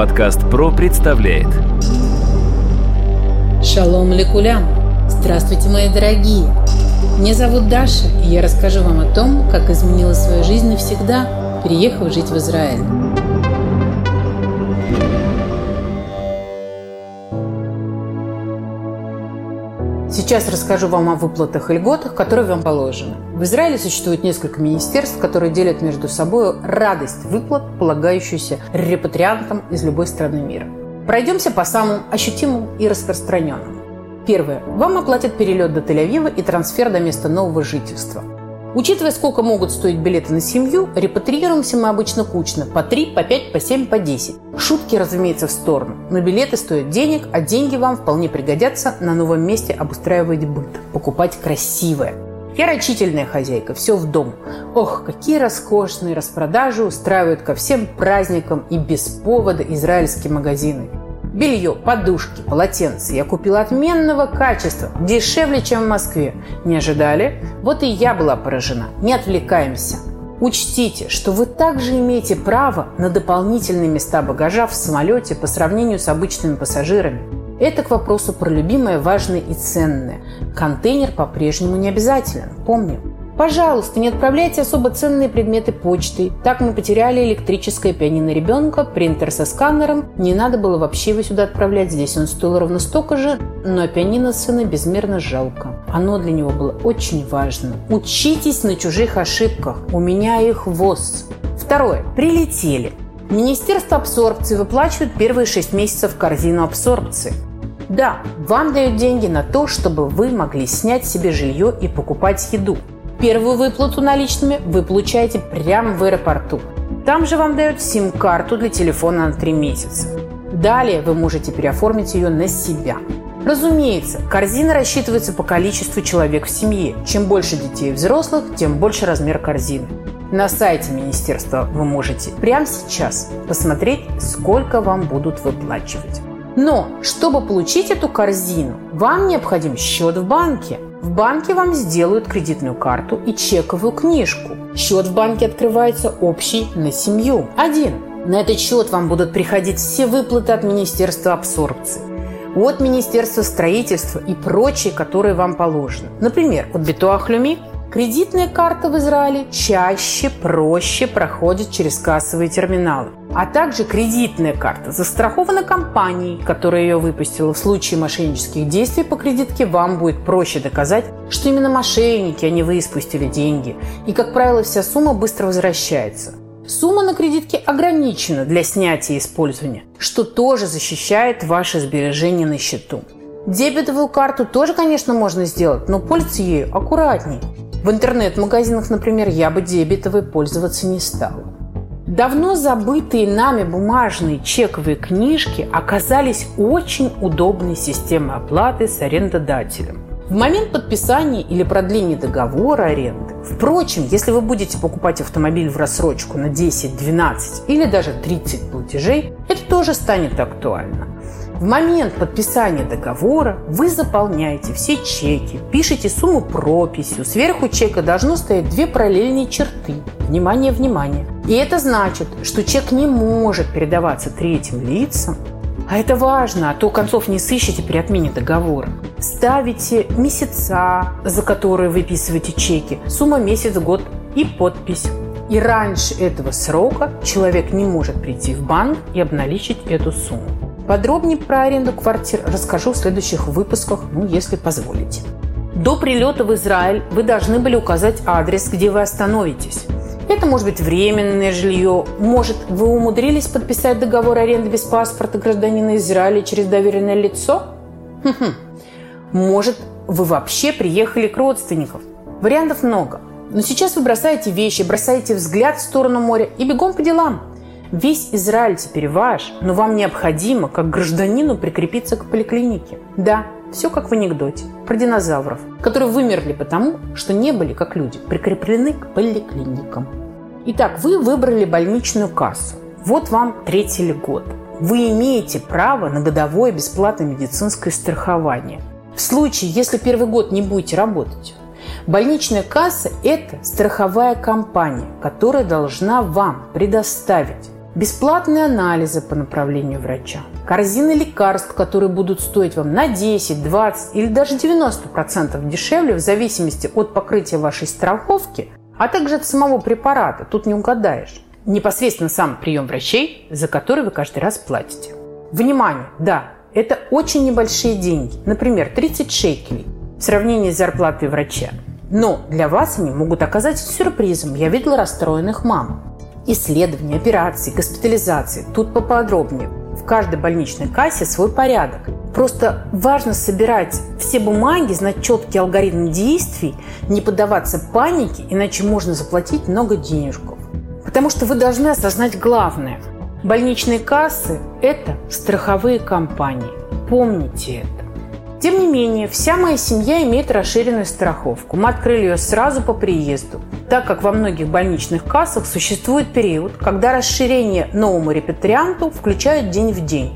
Подкаст ПРО представляет Шалом лекулям! Здравствуйте, мои дорогие! Меня зовут Даша, и я расскажу вам о том, как изменила свою жизнь навсегда, переехав жить в Израиль. Сейчас расскажу вам о выплатах и льготах, которые вам положены. В Израиле существует несколько министерств, которые делят между собой радость выплат, полагающуюся репатриантам из любой страны мира. Пройдемся по самым ощутимым и распространенным. Первое. Вам оплатят перелет до Тель-Авива и трансфер до места нового жительства. Учитывая, сколько могут стоить билеты на семью, репатриируемся мы обычно кучно. По 3, по 5, по 7, по 10. Шутки, разумеется, в сторону. Но билеты стоят денег, а деньги вам вполне пригодятся на новом месте обустраивать быт. Покупать красивое. Я рачительная хозяйка, все в дом. Ох, какие роскошные распродажи устраивают ко всем праздникам и без повода израильские магазины. Белье, подушки, полотенца я купила отменного качества, дешевле, чем в Москве. Не ожидали? Вот и я была поражена. Не отвлекаемся. Учтите, что вы также имеете право на дополнительные места багажа в самолете по сравнению с обычными пассажирами. Это к вопросу про любимое, важное и ценное. Контейнер по-прежнему не обязателен, помню. Пожалуйста, не отправляйте особо ценные предметы почтой. Так мы потеряли электрическое пианино ребенка, принтер со сканером. Не надо было вообще его сюда отправлять, здесь он стоил ровно столько же, но пианино сына безмерно жалко. Оно для него было очень важно. Учитесь на чужих ошибках. У меня их ВОЗ. Второе. Прилетели. Министерство абсорбции выплачивает первые шесть месяцев корзину абсорбции. Да, вам дают деньги на то, чтобы вы могли снять себе жилье и покупать еду. Первую выплату наличными вы получаете прямо в аэропорту. Там же вам дают сим-карту для телефона на 3 месяца. Далее вы можете переоформить ее на себя. Разумеется, корзина рассчитывается по количеству человек в семье. Чем больше детей и взрослых, тем больше размер корзины. На сайте министерства вы можете прямо сейчас посмотреть, сколько вам будут выплачивать. Но, чтобы получить эту корзину, вам необходим счет в банке – в банке вам сделают кредитную карту и чековую книжку. Счет в банке открывается общий на семью. Один. На этот счет вам будут приходить все выплаты от Министерства абсорбции от Министерства строительства и прочие, которые вам положены. Например, от Битуахлюми Кредитная карта в Израиле чаще, проще проходит через кассовые терминалы. А также кредитная карта застрахована компанией, которая ее выпустила. В случае мошеннических действий по кредитке вам будет проще доказать, что именно мошенники, а не вы испустили деньги. И, как правило, вся сумма быстро возвращается. Сумма на кредитке ограничена для снятия и использования, что тоже защищает ваши сбережения на счету. Дебетовую карту тоже, конечно, можно сделать, но пользоваться ею аккуратней. В интернет-магазинах, например, я бы дебетовой пользоваться не стала. Давно забытые нами бумажные чековые книжки оказались очень удобной системой оплаты с арендодателем. В момент подписания или продления договора аренды. Впрочем, если вы будете покупать автомобиль в рассрочку на 10, 12 или даже 30 платежей, это тоже станет актуально. В момент подписания договора вы заполняете все чеки, пишете сумму прописью. Сверху чека должно стоять две параллельные черты. Внимание, внимание. И это значит, что чек не может передаваться третьим лицам, а это важно, а то концов не сыщете при отмене договора. Ставите месяца, за которые выписываете чеки, сумма месяц, год и подпись. И раньше этого срока человек не может прийти в банк и обналичить эту сумму. Подробнее про аренду квартир расскажу в следующих выпусках, ну, если позволите. До прилета в Израиль вы должны были указать адрес, где вы остановитесь. Это может быть временное жилье. Может, вы умудрились подписать договор аренды без паспорта гражданина Израиля через доверенное лицо? Хм-хм. Может, вы вообще приехали к родственникам. Вариантов много. Но сейчас вы бросаете вещи, бросаете взгляд в сторону моря и бегом по делам. Весь Израиль теперь ваш, но вам необходимо, как гражданину, прикрепиться к поликлинике. Да, все как в анекдоте про динозавров, которые вымерли потому, что не были, как люди, прикреплены к поликлиникам. Итак, вы выбрали больничную кассу. Вот вам третий год. Вы имеете право на годовое бесплатное медицинское страхование. В случае, если первый год не будете работать, Больничная касса – это страховая компания, которая должна вам предоставить бесплатные анализы по направлению врача, корзины лекарств, которые будут стоить вам на 10, 20 или даже 90% дешевле в зависимости от покрытия вашей страховки, а также от самого препарата. Тут не угадаешь. Непосредственно сам прием врачей, за который вы каждый раз платите. Внимание! Да, это очень небольшие деньги. Например, 30 шекелей в сравнении с зарплатой врача. Но для вас они могут оказаться сюрпризом. Я видела расстроенных мам. Исследования, операции, госпитализации. Тут поподробнее. В каждой больничной кассе свой порядок. Просто важно собирать все бумаги, знать четкий алгоритм действий, не поддаваться панике, иначе можно заплатить много денежков. Потому что вы должны осознать главное. Больничные кассы – это страховые компании. Помните это. Тем не менее, вся моя семья имеет расширенную страховку. Мы открыли ее сразу по приезду, так как во многих больничных кассах существует период, когда расширение новому репатрианту включают день в день.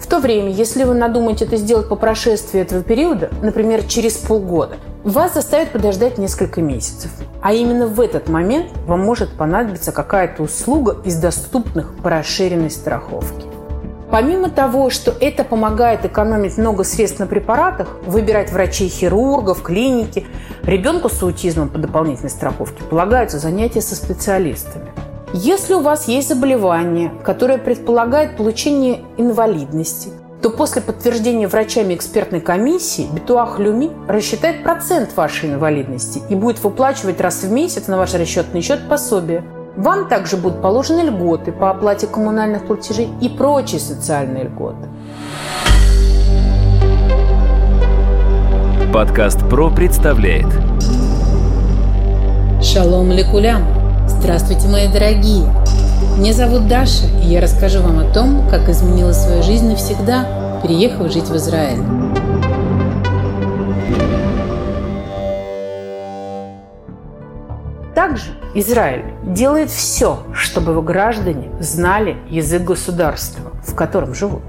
В то время, если вы надумаете это сделать по прошествии этого периода, например, через полгода, вас заставят подождать несколько месяцев. А именно в этот момент вам может понадобиться какая-то услуга из доступных по расширенной страховке. Помимо того, что это помогает экономить много средств на препаратах, выбирать врачей-хирургов, клиники, ребенку с аутизмом по дополнительной страховке полагаются занятия со специалистами. Если у вас есть заболевание, которое предполагает получение инвалидности, то после подтверждения врачами экспертной комиссии Битуах Люми рассчитает процент вашей инвалидности и будет выплачивать раз в месяц на ваш расчетный счет пособие – вам также будут положены льготы по оплате коммунальных платежей и прочие социальные льготы. Подкаст ПРО представляет Шалом лекулям! Здравствуйте, мои дорогие! Меня зовут Даша, и я расскажу вам о том, как изменила свою жизнь навсегда, переехав жить в Израиль. Также Израиль делает все, чтобы его граждане знали язык государства, в котором живут.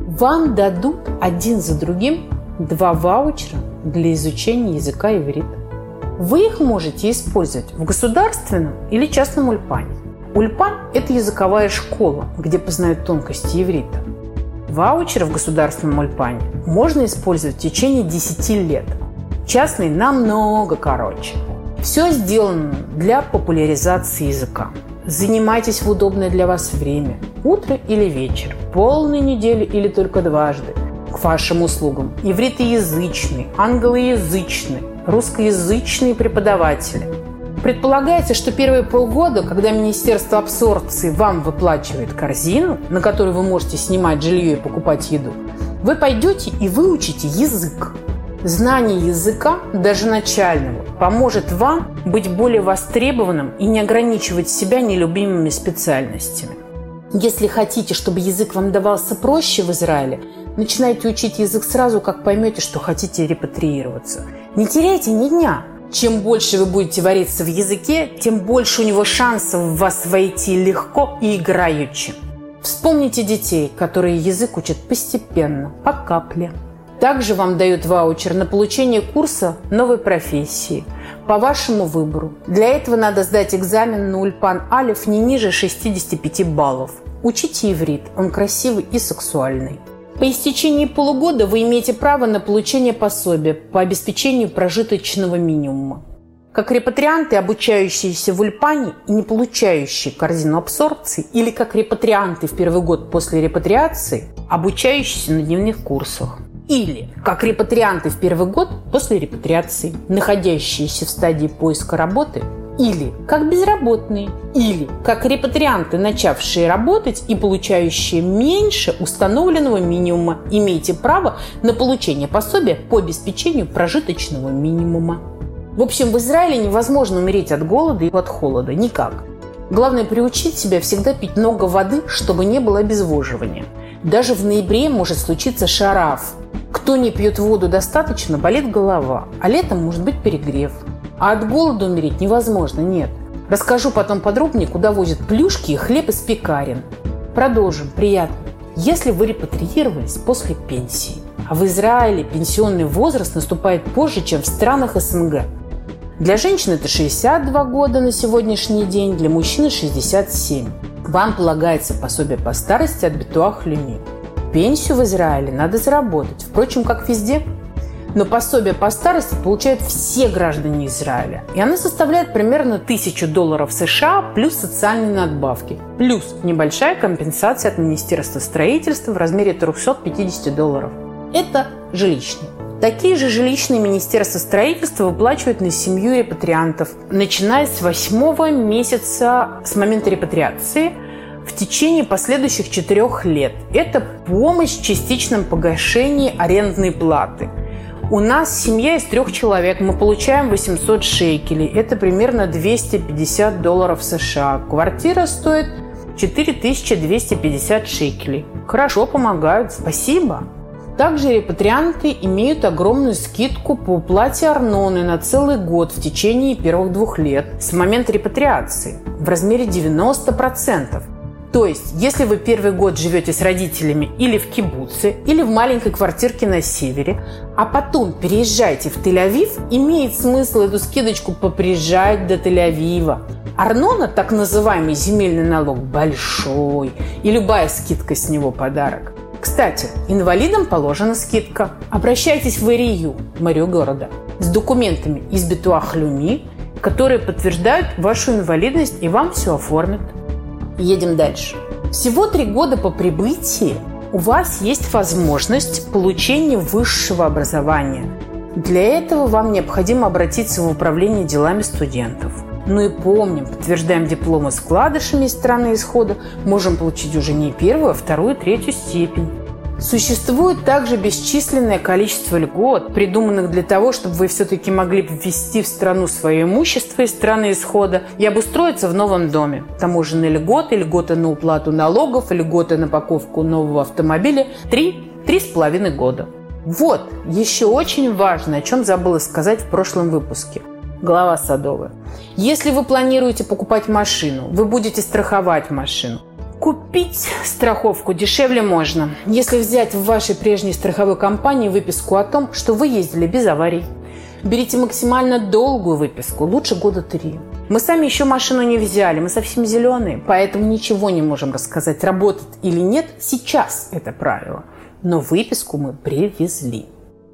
Вам дадут один за другим два ваучера для изучения языка иврита. Вы их можете использовать в государственном или частном ульпане. Ульпан – это языковая школа, где познают тонкости иврита. Ваучеры в государственном ульпане можно использовать в течение 10 лет. Частный намного короче – все сделано для популяризации языка. Занимайтесь в удобное для вас время. Утро или вечер, полной недели или только дважды. К вашим услугам ивритоязычный, англоязычный, русскоязычные преподаватели. Предполагается, что первые полгода, когда Министерство абсорбции вам выплачивает корзину, на которую вы можете снимать жилье и покупать еду, вы пойдете и выучите язык. Знание языка, даже начального, поможет вам быть более востребованным и не ограничивать себя нелюбимыми специальностями. Если хотите, чтобы язык вам давался проще в Израиле, начинайте учить язык сразу, как поймете, что хотите репатриироваться. Не теряйте ни дня. Чем больше вы будете вариться в языке, тем больше у него шансов в вас войти легко и играючи. Вспомните детей, которые язык учат постепенно, по капле. Также вам дают ваучер на получение курса новой профессии по вашему выбору. Для этого надо сдать экзамен на Ульпан Алиф не ниже 65 баллов. Учите иврит, он красивый и сексуальный. По истечении полугода вы имеете право на получение пособия по обеспечению прожиточного минимума. Как репатрианты, обучающиеся в Ульпане и не получающие корзину абсорбции, или как репатрианты в первый год после репатриации, обучающиеся на дневных курсах или как репатрианты в первый год после репатриации, находящиеся в стадии поиска работы, или как безработные, или как репатрианты, начавшие работать и получающие меньше установленного минимума, имеете право на получение пособия по обеспечению прожиточного минимума. В общем, в Израиле невозможно умереть от голода и от холода. Никак. Главное приучить себя всегда пить много воды, чтобы не было обезвоживания. Даже в ноябре может случиться шараф, кто не пьет воду достаточно, болит голова, а летом может быть перегрев. А от голода умереть невозможно, нет. Расскажу потом подробнее, куда возят плюшки и хлеб из пекарен. Продолжим. Приятно. Если вы репатриировались после пенсии, а в Израиле пенсионный возраст наступает позже, чем в странах СНГ. Для женщин это 62 года на сегодняшний день, для мужчины 67. вам полагается пособие по старости от Битуах Люни. Пенсию в Израиле надо заработать, впрочем, как везде. Но пособие по старости получают все граждане Израиля. И она составляет примерно 1000 долларов США плюс социальные надбавки. Плюс небольшая компенсация от Министерства строительства в размере 350 долларов. Это жилищный. Такие же жилищные министерства строительства выплачивают на семью репатриантов, начиная с восьмого месяца с момента репатриации в течение последующих четырех лет. Это помощь в частичном погашении арендной платы. У нас семья из трех человек, мы получаем 800 шекелей. Это примерно 250 долларов США. Квартира стоит 4250 шекелей. Хорошо помогают, спасибо. Также репатрианты имеют огромную скидку по уплате Арноны на целый год в течение первых двух лет с момента репатриации в размере 90%. То есть, если вы первый год живете с родителями или в кибуце, или в маленькой квартирке на севере, а потом переезжаете в Тель-Авив, имеет смысл эту скидочку поприезжать до Тель-Авива. Арнона, так называемый земельный налог, большой, и любая скидка с него подарок. Кстати, инвалидам положена скидка. Обращайтесь в ИРИЮ, мэрию города, с документами из Битуахлюми, которые подтверждают вашу инвалидность и вам все оформят. Едем дальше. Всего три года по прибытии у вас есть возможность получения высшего образования. Для этого вам необходимо обратиться в управление делами студентов – ну и помним, подтверждаем дипломы с вкладышами из страны исхода, можем получить уже не первую, а вторую, третью степень. Существует также бесчисленное количество льгот, придуманных для того, чтобы вы все-таки могли ввести в страну свое имущество из страны исхода и обустроиться в новом доме. Таможенные льготы, льготы на уплату налогов, льготы на покупку нового автомобиля – три, три с половиной года. Вот, еще очень важно, о чем забыла сказать в прошлом выпуске глава садовая. Если вы планируете покупать машину, вы будете страховать машину. Купить страховку дешевле можно, если взять в вашей прежней страховой компании выписку о том, что вы ездили без аварий. Берите максимально долгую выписку, лучше года три. Мы сами еще машину не взяли, мы совсем зеленые, поэтому ничего не можем рассказать, работает или нет сейчас это правило. Но выписку мы привезли.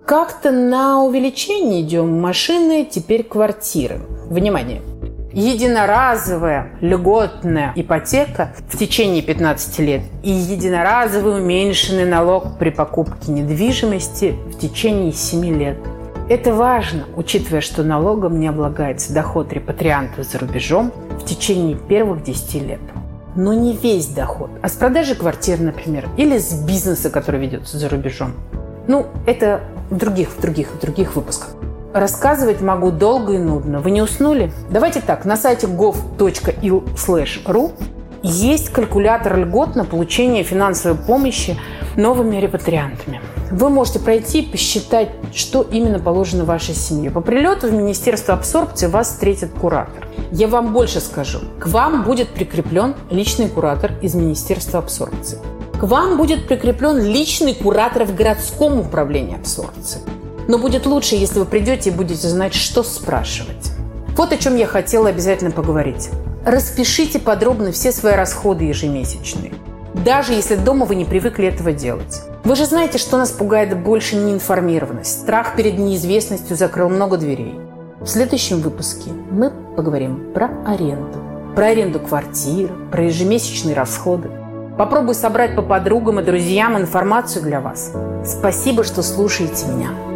Как-то на увеличение идем машины, теперь квартиры. Внимание! Единоразовая льготная ипотека в течение 15 лет и единоразовый уменьшенный налог при покупке недвижимости в течение 7 лет. Это важно, учитывая, что налогом не облагается доход репатрианта за рубежом в течение первых 10 лет. Но не весь доход, а с продажи квартир, например, или с бизнеса, который ведется за рубежом. Ну, это в других, в других, в других выпусках. Рассказывать могу долго и нудно. Вы не уснули? Давайте так, на сайте gov.il/ru есть калькулятор льгот на получение финансовой помощи новыми репатриантами. Вы можете пройти и посчитать, что именно положено вашей семье. По прилету в Министерство абсорбции вас встретит куратор. Я вам больше скажу. К вам будет прикреплен личный куратор из Министерства абсорбции. К вам будет прикреплен личный куратор в городском управлении абсорбции. Но будет лучше, если вы придете и будете знать, что спрашивать. Вот о чем я хотела обязательно поговорить. Распишите подробно все свои расходы ежемесячные. Даже если дома вы не привыкли этого делать. Вы же знаете, что нас пугает больше неинформированность. Страх перед неизвестностью закрыл много дверей. В следующем выпуске мы поговорим про аренду. Про аренду квартир, про ежемесячные расходы. Попробую собрать по подругам и друзьям информацию для вас. Спасибо, что слушаете меня.